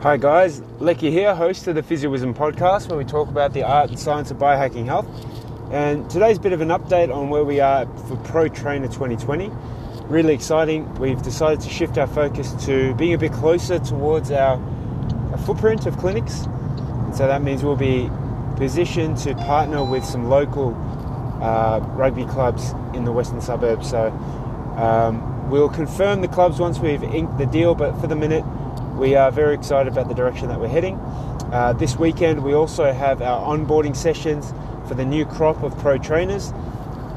Hi guys, Lecky here, host of the PhysioWisdom podcast, where we talk about the art and science of biohacking health. And today's a bit of an update on where we are for Pro Trainer 2020. Really exciting. We've decided to shift our focus to being a bit closer towards our, our footprint of clinics. And so that means we'll be positioned to partner with some local uh, rugby clubs in the western suburbs. So um, we'll confirm the clubs once we've inked the deal, but for the minute, we are very excited about the direction that we're heading. Uh, this weekend, we also have our onboarding sessions for the new crop of pro trainers,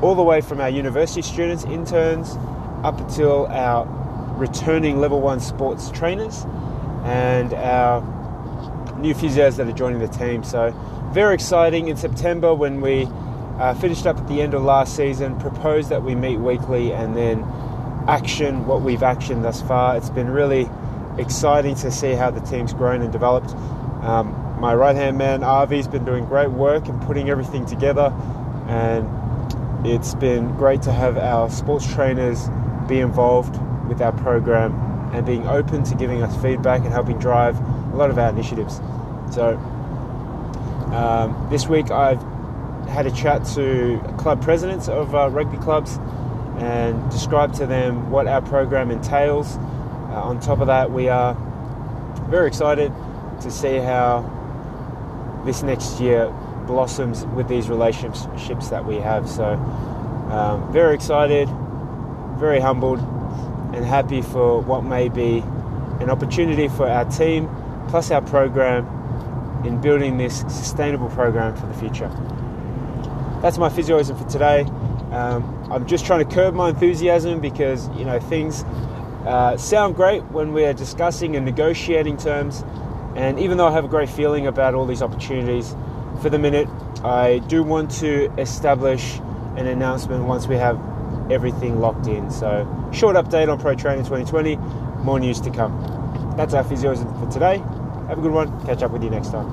all the way from our university students, interns, up until our returning level one sports trainers and our new physios that are joining the team. So, very exciting in September when we uh, finished up at the end of last season, proposed that we meet weekly and then action what we've actioned thus far. It's been really exciting to see how the team's grown and developed. Um, my right hand man, Avi's been doing great work and putting everything together, and it's been great to have our sports trainers be involved with our program and being open to giving us feedback and helping drive a lot of our initiatives. So, um, this week I've had a chat to club presidents of uh, rugby clubs and described to them what our program entails uh, on top of that, we are very excited to see how this next year blossoms with these relationships that we have. So, um, very excited, very humbled, and happy for what may be an opportunity for our team plus our program in building this sustainable program for the future. That's my PhysioWisdom for today. Um, I'm just trying to curb my enthusiasm because you know things uh, sound great when we're discussing and negotiating terms. And even though I have a great feeling about all these opportunities, for the minute, I do want to establish an announcement once we have everything locked in. So, short update on Pro Training 2020, more news to come. That's our physios for today. Have a good one. Catch up with you next time.